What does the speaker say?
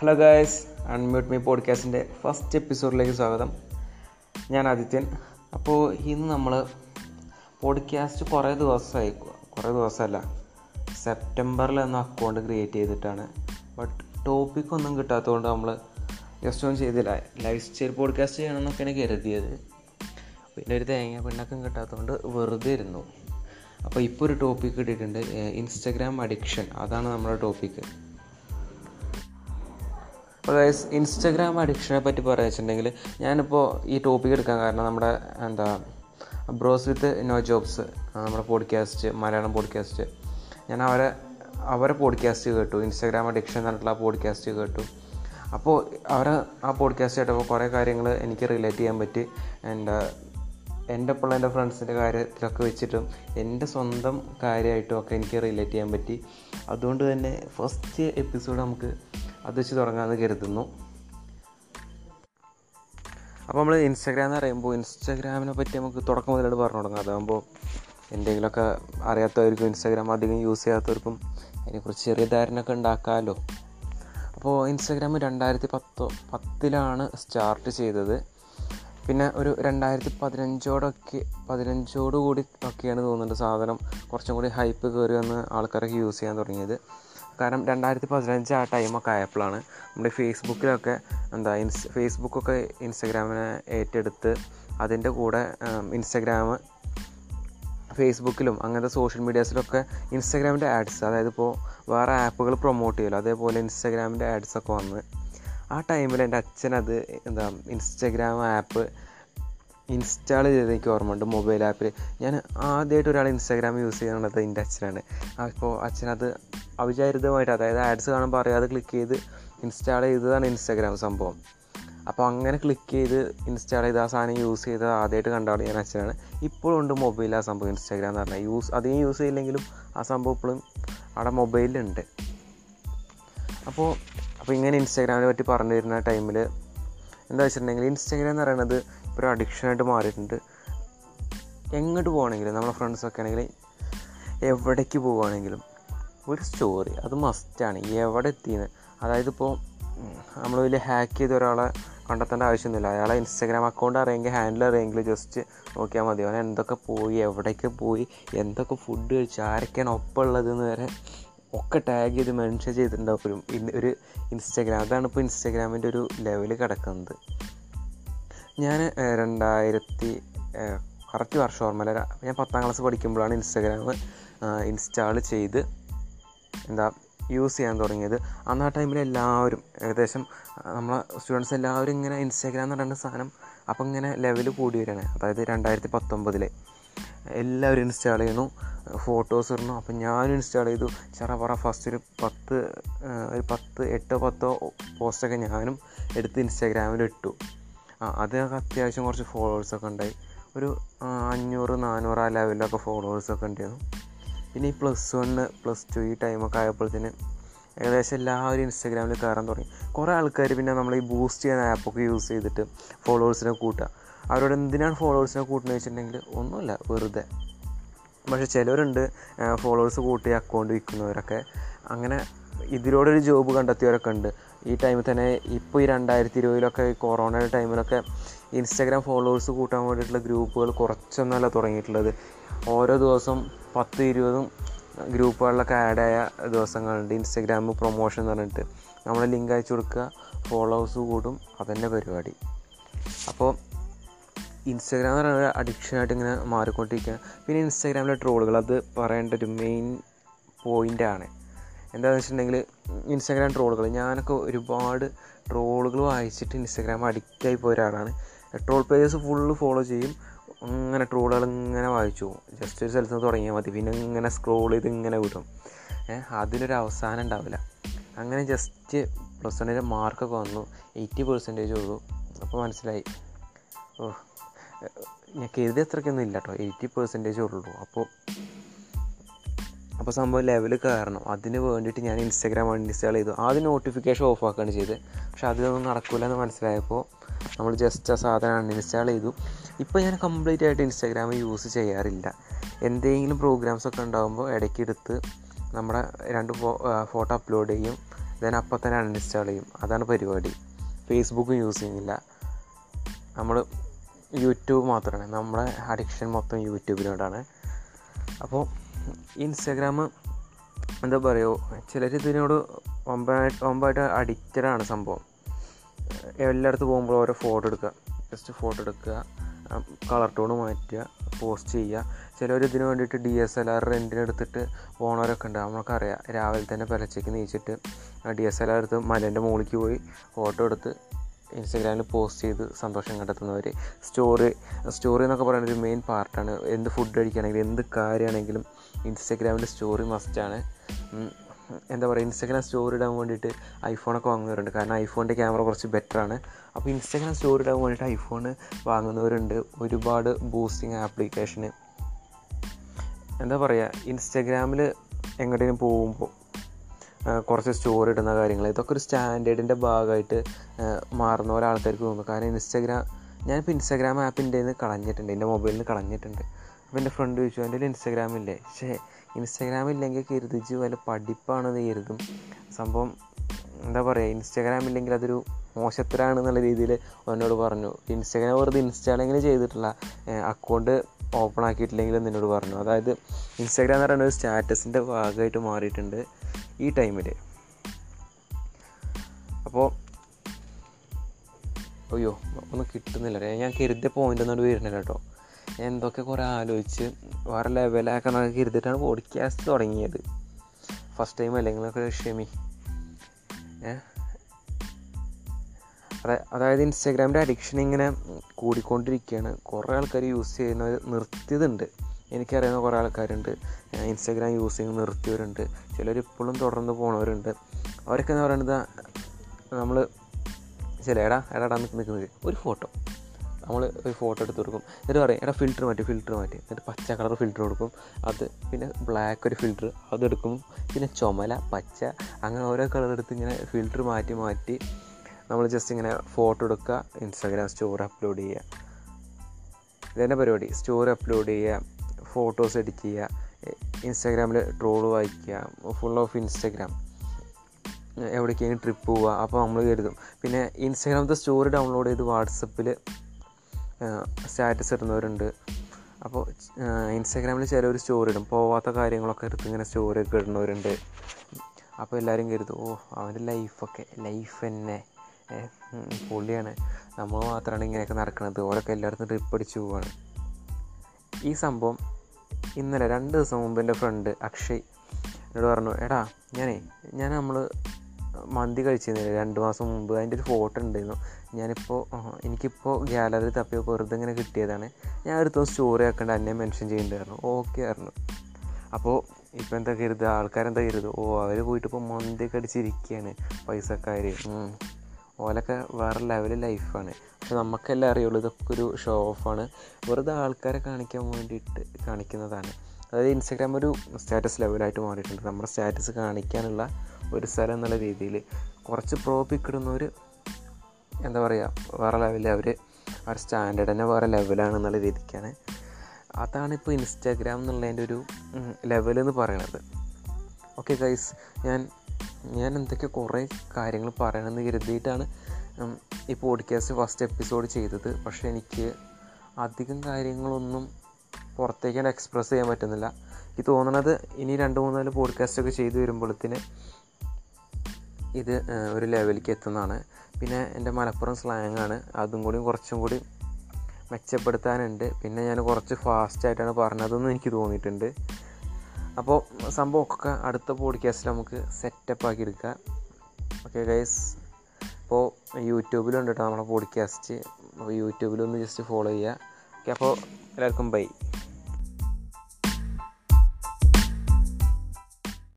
Hello guys unmute me പോഡ്കാസ്റ്റിന്റെ first എപ്പിസോഡിലേക്ക് സ്വാഗതം. ഞാൻ ആദിത്യൻ. അപ്പോൾ ഇന്ന് നമ്മൾ പോഡ്കാസ്റ്റ് കുറേ ദിവസമായി. കുറേ ദിവസമല്ല. സെപ്റ്റംബറിൽ എന്ന അക്കൗണ്ട് ക്രിയേറ്റ് ചെയ്തിട്ടാണ്. ബട്ട് ടോപ്പിക് ഒന്നും കിട്ടാത്തതുകൊണ്ട് നമ്മൾ ജസ്റ്റ് ഒന്നും ചെയ്തില്ല. ലൈഫ് സ്റ്റൈൽ പോഡ്കാസ്റ്റ് ചെയ്യണമെന്നൊക്കെയാണ് കരുതിയത്. പിന്നെ ഒരു തേങ്ങ പിണ്ണക്കം കിട്ടാത്തതുകൊണ്ട് വെറുതെ ഇരുന്നു. അപ്പോൾ ഇപ്പോൾ ഒരു ടോപ്പിക് കിട്ടിയിട്ടുണ്ട് ഇൻസ്റ്റഗ്രാം അഡിക്ഷൻ അതാണ് നമ്മുടെ ടോപ്പിക്ക് അപ്പോൾ ഇൻസ്റ്റഗ്രാം അഡിക്ഷനെ പറ്റി പറയുക വെച്ചിട്ടുണ്ടെങ്കിൽ ഞാനിപ്പോൾ ഈ ടോപ്പിക് എടുക്കാൻ കാരണം നമ്മുടെ എന്താ ബ്രോസ് വിത്ത് നോ ജോബ്സ് നമ്മുടെ പോഡ്കാസ്റ്റ് മലയാളം പോഡ്കാസ്റ്റ് ഞാൻ അവരെ അവരെ പോഡ്കാസ്റ്റ് കേട്ടു. ഇൻസ്റ്റാഗ്രാം അഡിക്ഷൻ എന്നിട്ടുള്ള പോഡ്കാസ്റ്റ് കേട്ടു. അപ്പോൾ അവരെ ആ പോഡ്കാസ്റ്റ് കേട്ടപ്പോൾ കുറേ കാര്യങ്ങൾ എനിക്ക് റിലേറ്റ് ചെയ്യാൻ പറ്റി. എന്റെ എന്റെ ഇപ്പോൾ എന്റെ ഫ്രണ്ട്സിന്റെ കാര്യത്തിലൊക്കെ വെച്ചിട്ടും എന്റെ സ്വന്തം കാര്യമായിട്ടും ഒക്കെ എനിക്ക് റിലേറ്റ് ചെയ്യാൻ പറ്റി. അതുകൊണ്ട് തന്നെ ഫസ്റ്റ് എപ്പിസോഡ് നമുക്ക് അത് വെച്ച് തുടങ്ങാമെന്ന് കരുതുന്നു. അപ്പോൾ നമ്മൾ ഇൻസ്റ്റാഗ്രാം എന്ന് പറയുമ്പോൾ ഇൻസ്റ്റാഗ്രാമിനെ പറ്റി നമുക്ക് തുടക്കം മുതലായിട്ട് പറഞ്ഞു തുടങ്ങാം. അതാകുമ്പോൾ എന്തെങ്കിലുമൊക്കെ അറിയാത്തവർക്കും ഇൻസ്റ്റാഗ്രാം അധികം യൂസ് ചെയ്യാത്തവർക്കും അതിനെക്കുറിച്ച് ചെറിയ ധാരണയൊക്കെ ഉണ്ടാക്കാമല്ലോ അപ്പോൾ ഇൻസ്റ്റാഗ്രാം രണ്ടായിരത്തി പത്തോ പത്തിലാണ് സ്റ്റാർട്ട് ചെയ്തത്. പിന്നെ ഒരു രണ്ടായിരത്തി പതിനഞ്ചോടൊക്കെ പതിനഞ്ചോടുകൂടി ഒക്കെയാണ് തോന്നുന്നുണ്ട് സാധനം. കുറച്ചും കൂടി ഹൈപ്പ് കയറി വന്ന് ആൾക്കാരൊക്കെ യൂസ് ചെയ്യാൻ തുടങ്ങിയത്. കാരണം രണ്ടായിരത്തി പതിനഞ്ച് ആ ടൈമൊക്കെ ആയപ്പോഴാണ് നമ്മുടെ ഫേസ്ബുക്കിലൊക്കെ എന്താ ഇൻസ് ഫേസ്ബുക്കൊക്കെ ഇൻസ്റ്റഗ്രാമിനെ ഏറ്റെടുത്ത് അതിന്റെ കൂടെ ഇൻസ്റ്റഗ്രാം ഫേസ്ബുക്കിലും അങ്ങനത്തെ സോഷ്യൽ മീഡിയാസിലൊക്കെ ഇൻസ്റ്റഗ്രാമിന്റെ ആഡ്സ് അതായത് ഇപ്പോൾ വേറെ ആപ്പുകൾ പ്രൊമോട്ട് ചെയ്യുമല്ലോ അതേപോലെ ഇൻസ്റ്റഗ്രാമിന്റെ ആഡ്സൊക്കെ വന്ന് ആ ടൈമിൽ എന്റെ അച്ഛനത് എന്താ ഇൻസ്റ്റഗ്രാം ആപ്പ് ഇൻസ്റ്റാൾ ചെയ്ത് എനിക്ക് ഓർമ്മയുണ്ട് മൊബൈൽ ആപ്പിൽ ഞാൻ ആദ്യമായിട്ട് ഒരാൾ ഇൻസ്റ്റാഗ്രാം യൂസ് ചെയ്യണത് എന്റെ അച്ഛനാണ്. അപ്പോൾ അച്ഛനത് അവിചാരിതമായിട്ട് അതായത് ആഡ്സ് കാണുമ്പോൾ അറിയാതെ ക്ലിക്ക് ചെയ്ത് ഇൻസ്റ്റാൾ ചെയ്തതാണ് ഇൻസ്റ്റാഗ്രാം സംഭവം. അപ്പോൾ അങ്ങനെ ക്ലിക്ക് ചെയ്ത് ഇൻസ്റ്റാൾ ചെയ്ത് ആ സാധനം യൂസ് ചെയ്ത് ആദ്യമായിട്ട് കണ്ടാണ് ഞാൻ അച്ഛനാണ്. ഇപ്പോഴും ഉണ്ട് മൊബൈൽ ആ സംഭവം ഇൻസ്റ്റാഗ്രാം എന്ന് പറഞ്ഞാൽ യൂസ് അധികം യൂസ് ചെയ്യില്ലെങ്കിലും ആ സംഭവം ഇപ്പോഴും അവിടെ മൊബൈലുണ്ട് അപ്പോൾ അപ്പോൾ ഇങ്ങനെ ഇൻസ്റ്റാഗ്രാമിനെ പറ്റി പറഞ്ഞു വരുന്ന ടൈമിൽ എന്താ വെച്ചിട്ടുണ്ടെങ്കിൽ ഇൻസ്റ്റാഗ്രാം എന്ന് പറയുന്നത് ഒരു അഡിക്ഷനായിട്ട് മാറിയിട്ടുണ്ട്. എങ്ങോട്ട് പോകണമെങ്കിലും നമ്മളെ ഫ്രണ്ട്സൊക്കെ ആണെങ്കിൽ എവിടേക്ക് പോവുകയാണെങ്കിലും ഒരു സ്റ്റോറി അത് മസ്റ്റാണ് എവിടെ എത്തിയെന്ന്. അതായത് ഇപ്പോൾ നമ്മൾ വലിയ ഹാക്ക് ചെയ്ത ഒരാളെ കണ്ടെത്തേണ്ട ആവശ്യമൊന്നുമില്ല. അയാളെ ഇൻസ്റ്റാഗ്രാം അക്കൗണ്ട് അറിയെങ്കിൽ ഹാൻഡിൽ അറിയെങ്കിൽ ജസ്റ്റ് നോക്കിയാൽ മതി. അവൻ എന്തൊക്കെ പോയി എവിടേക്ക് പോയി എന്തൊക്കെ ഫുഡ് കഴിച്ചു ആരൊക്കെയാണ് ഒപ്പം ഉള്ളതെന്ന് വരെ ഒക്കെ ടാഗ് ചെയ്ത് മെൻഷൻ ചെയ്തിട്ടുണ്ടാവും. ഒരു ഇൻസ്റ്റാഗ്രാം അതാണ് ഇപ്പോൾ ഇൻസ്റ്റാഗ്രാമിന്റെ ഒരു ലെവൽ കിടക്കുന്നത്. ഞാൻ രണ്ടായിരത്തി കറക്റ്റ് വർഷം ഓർമ്മയില്ല. ഞാൻ പത്താം ക്ലാസ് പഠിക്കുമ്പോഴാണ് ഇൻസ്റ്റാഗ്രാം ഇൻസ്റ്റാൾ ചെയ്ത് എന്താ യൂസ് ചെയ്യാൻ തുടങ്ങിയത്. അന്ന് ആ ടൈമിൽ എല്ലാവരും ഏകദേശം നമ്മളെ സ്റ്റുഡൻസ് എല്ലാവരും ഇങ്ങനെ ഇൻസ്റ്റാഗ്രാം എന്ന് പറയുന്ന സാധനം അപ്പം ഇങ്ങനെ ലെവൽ കൂടി വരികയാണ്. അതായത് രണ്ടായിരത്തി പത്തൊമ്പതിൽ എല്ലാവരും ഇൻസ്റ്റാൾ ചെയ്യുന്നു ഫോട്ടോസ് ഇടുന്നു. അപ്പം ഞാനും ഇൻസ്റ്റാൾ ചെയ്തു. ചെറപറ ഫസ്റ്റ് ഒരു പത്ത് ഒരു പത്ത് എട്ടോ പത്തോ പോസ്റ്റൊക്കെ ഞാനും എടുത്ത് ഇൻസ്റ്റാഗ്രാമിൽ ഇട്ടു. അതൊക്കെ അത്യാവശ്യം കുറച്ച് ഫോളോവേഴ്സൊക്കെ ഉണ്ടായി. ഒരു അഞ്ഞൂറ് നാനൂറ് ആ ലെവലിലൊക്കെ ഫോളോവേഴ്സൊക്കെ ഉണ്ടായിരുന്നു. പിന്നെ ഈ പ്ലസ് വണ്ണ് പ്ലസ് ടു ഈ ടൈമൊക്കെ ആയപ്പോഴത്തേന് ഏകദേശം എല്ലാവരും ഇൻസ്റ്റാഗ്രാമിൽ കയറാൻ തുടങ്ങി. കുറേ ആൾക്കാർ പിന്നെ നമ്മൾ ഈ ബൂസ്റ്റ് ചെയ്യുന്ന ആപ്പൊക്കെ യൂസ് ചെയ്തിട്ട് ഫോളോവേഴ്സിനെ കൂട്ടുക. അവരോട് എന്തിനാണ് ഫോളോവേഴ്സിനെ കൂട്ടുന്നത് വെച്ചിട്ടുണ്ടെങ്കിൽ ഒന്നുമില്ല വെറുതെ. പക്ഷേ ചിലവരുണ്ട് ഫോളോവേഴ്സ് കൂട്ടി അക്കൗണ്ട് വിൽക്കുന്നവരൊക്കെ. അങ്ങനെ ഇതിലൂടെ ഒരു ജോബ് കണ്ടെത്തിയവരൊക്കെ ഉണ്ട്. ഈ ടൈമിൽ തന്നെ ഇപ്പോൾ ഈ രണ്ടായിരത്തി ഇരുപതിലൊക്കെ കൊറോണയുടെ ടൈമിലൊക്കെ ഇൻസ്റ്റാഗ്രാം ഫോളോവേഴ്സ് കൂട്ടാൻ വേണ്ടിയിട്ടുള്ള ഗ്രൂപ്പുകൾ കുറച്ചൊന്നല്ല തുടങ്ങിയിട്ടുള്ളത്. ഓരോ ദിവസം പത്ത് ഇരുപതും ഗ്രൂപ്പുകളിലൊക്കെ ആഡായ ദിവസങ്ങളുണ്ട്. ഇൻസ്റ്റഗ്രാം പ്രൊമോഷൻ എന്ന് പറഞ്ഞിട്ട്. നമ്മൾ ലിങ്ക് അയച്ചു കൊടുക്കുക ഫോളോവേഴ്സ് കൂടും അതന്നെ പരിപാടി. അപ്പോൾ ഇൻസ്റ്റാഗ്രാം എന്ന് പറയുന്നത് അഡിക്ഷനായിട്ട് ഇങ്ങനെ മാറിക്കൊണ്ടിരിക്കുക പിന്നെ ഇൻസ്റ്റാഗ്രാമിലെ ട്രോളുകൾ അത് പറയേണ്ട ഒരു മെയിൻ പോയിന്റാണ് എന്താണെന്ന് വെച്ചിട്ടുണ്ടെങ്കിൽ ഇൻസ്റ്റാഗ്രാം ട്രോളുകൾ ഞാനൊക്കെ ഒരുപാട് ട്രോളുകൾ വായിച്ചിട്ട് ഇൻസ്റ്റാഗ്രാം അഡിക്റ്റായി പോയ ഒരാളാണ്. ട്രോൾ പേജസ് ഫുള്ള് ഫോളോ ചെയ്യും. അങ്ങനെ ട്രോളുകൾ ഇങ്ങനെ വായിച്ചു ജസ്റ്റ് ഒരു സ്ഥലത്ത് നിന്ന് തുടങ്ങിയാൽ മതി. പിന്നെ ഇങ്ങനെ സ്ക്രോൾ ചെയ്ത് ഇങ്ങനെ വിടും. അതിനൊരു അവസാനം ഉണ്ടാവില്ല. അങ്ങനെ ജസ്റ്റ് പ്ലസ് വണ്ണിന്റെ മാർക്കൊക്കെ വന്നു. എയ്റ്റി പെർസെന്റേജ് ഉള്ളൂ. അപ്പോൾ മനസ്സിലായി. ഓ ഞാൻ കരുതി അത്രയ്ക്കൊന്നും ഇല്ല കേട്ടോ എയ്റ്റി പെർസെന്റേജ് ഉള്ളൂ. അപ്പോൾ അപ്പോൾ സംഭവം ലെവൽ കയറണം. അതിന് വേണ്ടിയിട്ട് ഞാൻ ഇൻസ്റ്റാഗ്രാം അൺഇൻസ്റ്റാൾ ചെയ്തു. ആദ്യം നോട്ടിഫിക്കേഷൻ ഓഫ് ആക്കുകയാണ് ചെയ്തത്. പക്ഷേ അതിലൊന്നും നടക്കില്ല എന്ന് മനസ്സിലായപ്പോൾ നമ്മൾ ജസ്റ്റ് ആ സാധനം അൺഇൻസ്റ്റാൾ ചെയ്തു. ഇപ്പോൾ ഞാൻ കംപ്ലീറ്റ് ആയിട്ട് ഇൻസ്റ്റാഗ്രാം യൂസ് ചെയ്യാറില്ല. എന്തെങ്കിലും പ്രോഗ്രാംസൊക്കെ ഉണ്ടാകുമ്പോൾ ഇടയ്ക്ക് എടുത്ത് നമ്മുടെ രണ്ട് ഫോട്ടോ അപ്ലോഡ് ചെയ്യും. ദെൻ അപ്പം തന്നെ അൺഇൻസ്റ്റാൾ ചെയ്യും. അതാണ് പരിപാടി. ഫേസ്ബുക്കും യൂസ് ചെയ്യുന്നില്ല. നമ്മൾ യൂട്യൂബ് മാത്രമാണ്. നമ്മുടെ അഡിക്ഷൻ മൊത്തം യൂട്യൂബിനോടാണ് അപ്പോൾ ഇൻസ്റ്റാഗ്രാം എന്താ പറയുക ചിലർ ഇതിനോട് ഒമ്പതായിട്ട് ഒമ്പതായിട്ട് അഡിക്റ്റഡ് ആണ് സംഭവം. എല്ലായിടത്ത് പോകുമ്പോൾ ഓരോ ഫോട്ടോ എടുക്കുക. ജസ്റ്റ് ഫോട്ടോ എടുക്കുക കളർ ടോൺ മാറ്റുക പോസ്റ്റ് ചെയ്യുക. ചിലർ ഇതിന് വേണ്ടിയിട്ട് ഡി എസ് എൽ ആർ റെന്റിനെടുത്തിട്ട് പോകണവരൊക്കെ ഉണ്ട്. നമുക്കറിയാം രാവിലെ തന്നെ പലച്ചയ്ക്ക് നീച്ചിട്ട് ഡി എസ് എൽ ആർ എടുത്ത് മലേന്റെ മുകളിലേക്ക് പോയി ഫോട്ടോ എടുത്ത് ഇൻസ്റ്റഗ്രാമിൽ പോസ്റ്റ് ചെയ്ത് സന്തോഷം കണ്ടെത്തുന്നവർ സ്റ്റോറി സ്റ്റോറി എന്നൊക്കെ പറയുന്ന ഒരു മെയിൻ പാർട്ടാണ് എന്ത് ഫുഡ് കഴിക്കുകയാണെങ്കിലും എന്ത് കാര്യമാണെങ്കിലും ഇൻസ്റ്റഗ്രാമിൽ സ്റ്റോറി മസ്റ്റാണ് എന്താ പറയുക ഇൻസ്റ്റഗ്രാം സ്റ്റോറി ഇടാൻ വേണ്ടിയിട്ട് ഐഫോണൊക്കെ വാങ്ങുന്നവരുണ്ട്. കാരണം ഐഫോണിന്റെ ക്യാമറ കുറച്ച് ബെറ്ററാണ് അപ്പോൾ ഇൻസ്റ്റഗ്രാം സ്റ്റോറി ഇടാൻ വേണ്ടിയിട്ട് ഐഫോൺ വാങ്ങുന്നവരുണ്ട്. ഒരുപാട് ബൂസ്റ്റിംഗ് ആപ്ലിക്കേഷന് എന്താ പറയുക ഇൻസ്റ്റാഗ്രാമിൽ എങ്ങോട്ടേലും പോകുമ്പോൾ കുറച്ച് സ്റ്റോറി ഇടുന്ന കാര്യങ്ങൾ. ഇതൊക്കെ ഒരു സ്റ്റാൻഡേർഡിന്റെ ഭാഗമായിട്ട് മാറുന്ന പോലെ ആൾക്കാർക്ക് തോന്നുന്നു കാരണം ഇൻസ്റ്റഗ്രാം ഞാനിപ്പോൾ ഇൻസ്റ്റാഗ്രാം ആപ്പിന്റെ നിന്ന് കളഞ്ഞിട്ടുണ്ട്. എന്റെ മൊബൈലിൽ നിന്ന് കളഞ്ഞിട്ടുണ്ട്. അപ്പോൾ എന്റെ ഫ്രണ്ട് ചോദിച്ചു എന്റെ കയ്യിൽ ഇൻസ്റ്റാഗ്രാം ഇല്ലേ? പക്ഷേ ഇൻസ്റ്റാഗ്രാം ഇല്ലെങ്കിൽ കരുതിച്ച് വല്ല പഠിപ്പാണെന്ന് കരുതും. സംഭവം എന്താ പറയുക ഇൻസ്റ്റാഗ്രാം ഇല്ലെങ്കിൽ അതൊരു മോശത്തരാണ് എന്നുള്ള രീതിയിൽ എന്നോട് പറഞ്ഞു. ഇൻസ്റ്റാഗ്രാം വെറുതെ ഇൻസ്റ്റാളെങ്കിലും ചെയ്തിട്ടില്ല. അക്കൗണ്ട് ഓപ്പൺ ആക്കിയിട്ടില്ലെങ്കിലും എന്നോട് പറഞ്ഞു. അതായത് ഇൻസ്റ്റാഗ്രാം എന്ന് പറയുന്നത് ഒരു സ്റ്റാറ്റസിന്റെ ഭാഗമായിട്ട് മാറിയിട്ടുണ്ട്. ഈ ടൈമിൽ അപ്പോൾ അയ്യോ ഒന്നും കിട്ടുന്നില്ല. ഞാൻ കരുതിയ പോയിന്റ് ഒന്നും വരുന്നില്ല കേട്ടോ. ഞാൻ എന്തൊക്കെ കുറേ ആലോചിച്ച് വേറെ ലെവലാക്കണമെന്ന് കരുതിയിട്ടാണ് പോഡ്കാസ്റ്റ് തുടങ്ങിയത്. ഫസ്റ്റ് ടൈം അല്ലെങ്കിലൊക്കെ ക്ഷമി. അതെ അതായത് ഇൻസ്റ്റാഗ്രാമിന്റെ അഡിക്ഷൻ ഇങ്ങനെ കൂടിക്കൊണ്ടിരിക്കുകയാണ്. കുറേ ആൾക്കാർ യൂസ് ചെയ്യുന്നവർ നിർത്തിയതുണ്ട്. എനിക്കറിയാവുന്ന കുറേ ആൾക്കാരുണ്ട്. ഇൻസ്റ്റാഗ്രാം യൂസ് ചെയ്യുന്നത് നിർത്തിയവരുണ്ട്. ചിലർ ഇപ്പോഴും തുടർന്ന് പോണവരുണ്ട്. അവരൊക്കെ എന്ന് പറയുന്നത് നമ്മൾ ചില എടാ എടാ നിൽക്കുന്നത് ഒരു ഫോട്ടോ നമ്മൾ ഒരു ഫോട്ടോ എടുത്ത് കൊടുക്കും. എന്നിട്ട് പറയും എടാ ഫിൽറ്റർ മാറ്റി ഫിൽറ്റർ മാറ്റി. എന്നിട്ട് പച്ച കളർ ഫിൽറ്റർ കൊടുക്കും. അത് പിന്നെ ബ്ലാക്ക് ഒരു ഫിൽറ്റർ അതെടുക്കും പിന്നെ ചുമല പച്ച അങ്ങനെ ഓരോ കളർ എടുത്ത് ഇങ്ങനെ ഫിൽറ്റർ മാറ്റി മാറ്റി നമ്മൾ ജസ്റ്റ് ഇങ്ങനെ ഫോട്ടോ എടുക്കുക. ഇൻസ്റ്റാഗ്രാം സ്റ്റോറി അപ്ലോഡ് ചെയ്യുക. ഇതന്നെ പരിപാടി. സ്റ്റോറി അപ്ലോഡ് ചെയ്യുക. ഫോട്ടോസ് എഡിറ്റ് ചെയ്യുക ഇൻസ്റ്റാഗ്രാമിൽ ട്രോൾ വായിക്കുക ഫുൾ ഓഫ് ഇൻസ്റ്റാഗ്രാം എവിടേക്കെങ്കിലും ട്രിപ്പ് പോവുക അപ്പോൾ നമ്മൾ കരുതും. പിന്നെ ഇൻസ്റ്റാഗ്രാമത്തെ സ്റ്റോറി ഡൗൺലോഡ് ചെയ്ത് വാട്സപ്പിൽ സ്റ്റാറ്റസ് ഇടുന്നവരുണ്ട്. അപ്പോൾ ഇൻസ്റ്റാഗ്രാമിൽ ചിലവർ സ്റ്റോറി ഇടും. പോവാത്ത കാര്യങ്ങളൊക്കെ എടുത്ത് ഇങ്ങനെ സ്റ്റോറി ഒക്കെ ഇടുന്നവരുണ്ട്. അപ്പോൾ എല്ലാവരും കരുതും ഓ അവന്റെ ലൈഫൊക്കെ ലൈഫ് തന്നെ. പൊളിയാണ്. നമ്മൾ മാത്രമാണ് ഇങ്ങനെയൊക്കെ നടക്കുന്നത് ഓരൊക്കെ എല്ലായിടത്തും ട്രിപ്പ് അടിച്ച് പോവാണ്. ഈ സംഭവം ഇന്നലെ രണ്ട് ദിവസം മുമ്പ് എന്റെ ഫ്രണ്ട് അക്ഷയ് എന്നോട് പറഞ്ഞു എടാ ഞാനേ ഞാൻ നമ്മൾ മന്തി കഴിച്ചിരുന്നില്ല രണ്ട് മാസം മുമ്പ്? അതിന്റെ ഒരു ഫോട്ടോ ഉണ്ടായിരുന്നു. ഞാനിപ്പോൾ എനിക്കിപ്പോൾ ഗ്യാലറി തപ്പിയ വെറുതെ ഇങ്ങനെ കിട്ടിയതാണ്. ഞാൻ ഒരു ദിവസം സ്റ്റോറി ആക്കേണ്ട എന്നെ മെൻഷൻ ചെയ്യേണ്ടതായിരുന്നു ഓക്കെ ആയിരുന്നു അപ്പോൾ ഇപ്പോൾ എന്താ കരുതുക? ആൾക്കാരെന്താ കരുതുക? ഓ അവർ പോയിട്ട് ഇപ്പോൾ കടിച്ചിരിക്കുകയാണ് പൈസക്കാർ ഓലൊക്കെ വേറെ ലെവൽ ലൈഫാണ് പക്ഷെ നമുക്കെല്ലാം അറിയുള്ളൂ ഇതൊക്കെ ഒരു ഷോ ഓഫാണ് വെറുതെ ആൾക്കാരെ കാണിക്കാൻ വേണ്ടിയിട്ട് കാണിക്കുന്നതാണ്. അതായത് ഇൻസ്റ്റാഗ്രാം ഒരു സ്റ്റാറ്റസ് ലെവലായിട്ട് മാറിയിട്ടുണ്ട്. നമ്മുടെ സ്റ്റാറ്റസ് കാണിക്കാനുള്ള ഒരു സ്ഥലം എന്നുള്ള രീതിയിൽ കുറച്ച് പ്രോ പിക്ക് എന്താ പറയുക വേറെ ലെവലിൽ അവർ അവർ സ്റ്റാൻഡേർഡ് തന്നെ വേറെ ലെവലാണ് എന്നുള്ള രീതിക്കാണ്. അതാണ് ഇപ്പോൾ ഇൻസ്റ്റാഗ്രാം എന്നുള്ളതിന്റെ ഒരു ലെവൽ എന്ന് പറയണത്. ഓക്കെ ഗൈസ് ഞാൻ ഞാൻ എന്തൊക്കെ കുറേ കാര്യങ്ങൾ പറയണമെന്ന് കരുതിയിട്ടാണ് ഈ പോഡ്കാസ്റ്റ് ഫസ്റ്റ് എപ്പിസോഡ് ചെയ്തത്. പക്ഷേ എനിക്ക് അധികം കാര്യങ്ങളൊന്നും പുറത്തേക്കാണ് എക്സ്പ്രസ് ചെയ്യാൻ പറ്റുന്നില്ല. എനിക്ക് തോന്നണത് ഇനി രണ്ട് മൂന്നാൽ പോഡ്കാസ്റ്റൊക്കെ ചെയ്തു വരുമ്പോഴത്തേന് ഇത് ഒരു ലെവലിലേക്ക് എത്തുന്നതാണ്. പിന്നെ എന്റെ മലപ്പുറം സ്ലാങ് ആണ്. അതും കൂടി കുറച്ചും കൂടി മെച്ചപ്പെടുത്താനുണ്ട്. പിന്നെ ഞാൻ കുറച്ച് ഫാസ്റ്റായിട്ടാണ് പറഞ്ഞതെന്ന് എനിക്ക് തോന്നിയിട്ടുണ്ട്. അപ്പോൾ സംഭവമൊക്കെ അടുത്ത പോഡ്കാസ്റ്റിൽ നമുക്ക് സെറ്റപ്പ് ആക്കി എടുക്കാം. ഓക്കെ ഗൈസ് അപ്പോൾ യൂട്യൂബിലുണ്ട് കേട്ടോ നമ്മുടെ പോഡ്കാസ്റ്റ് യൂട്യൂബിലൊന്ന് ജസ്റ്റ് ഫോളോ ചെയ്യുക ഓക്കെ അപ്പോൾ എല്ലാവർക്കും ബൈ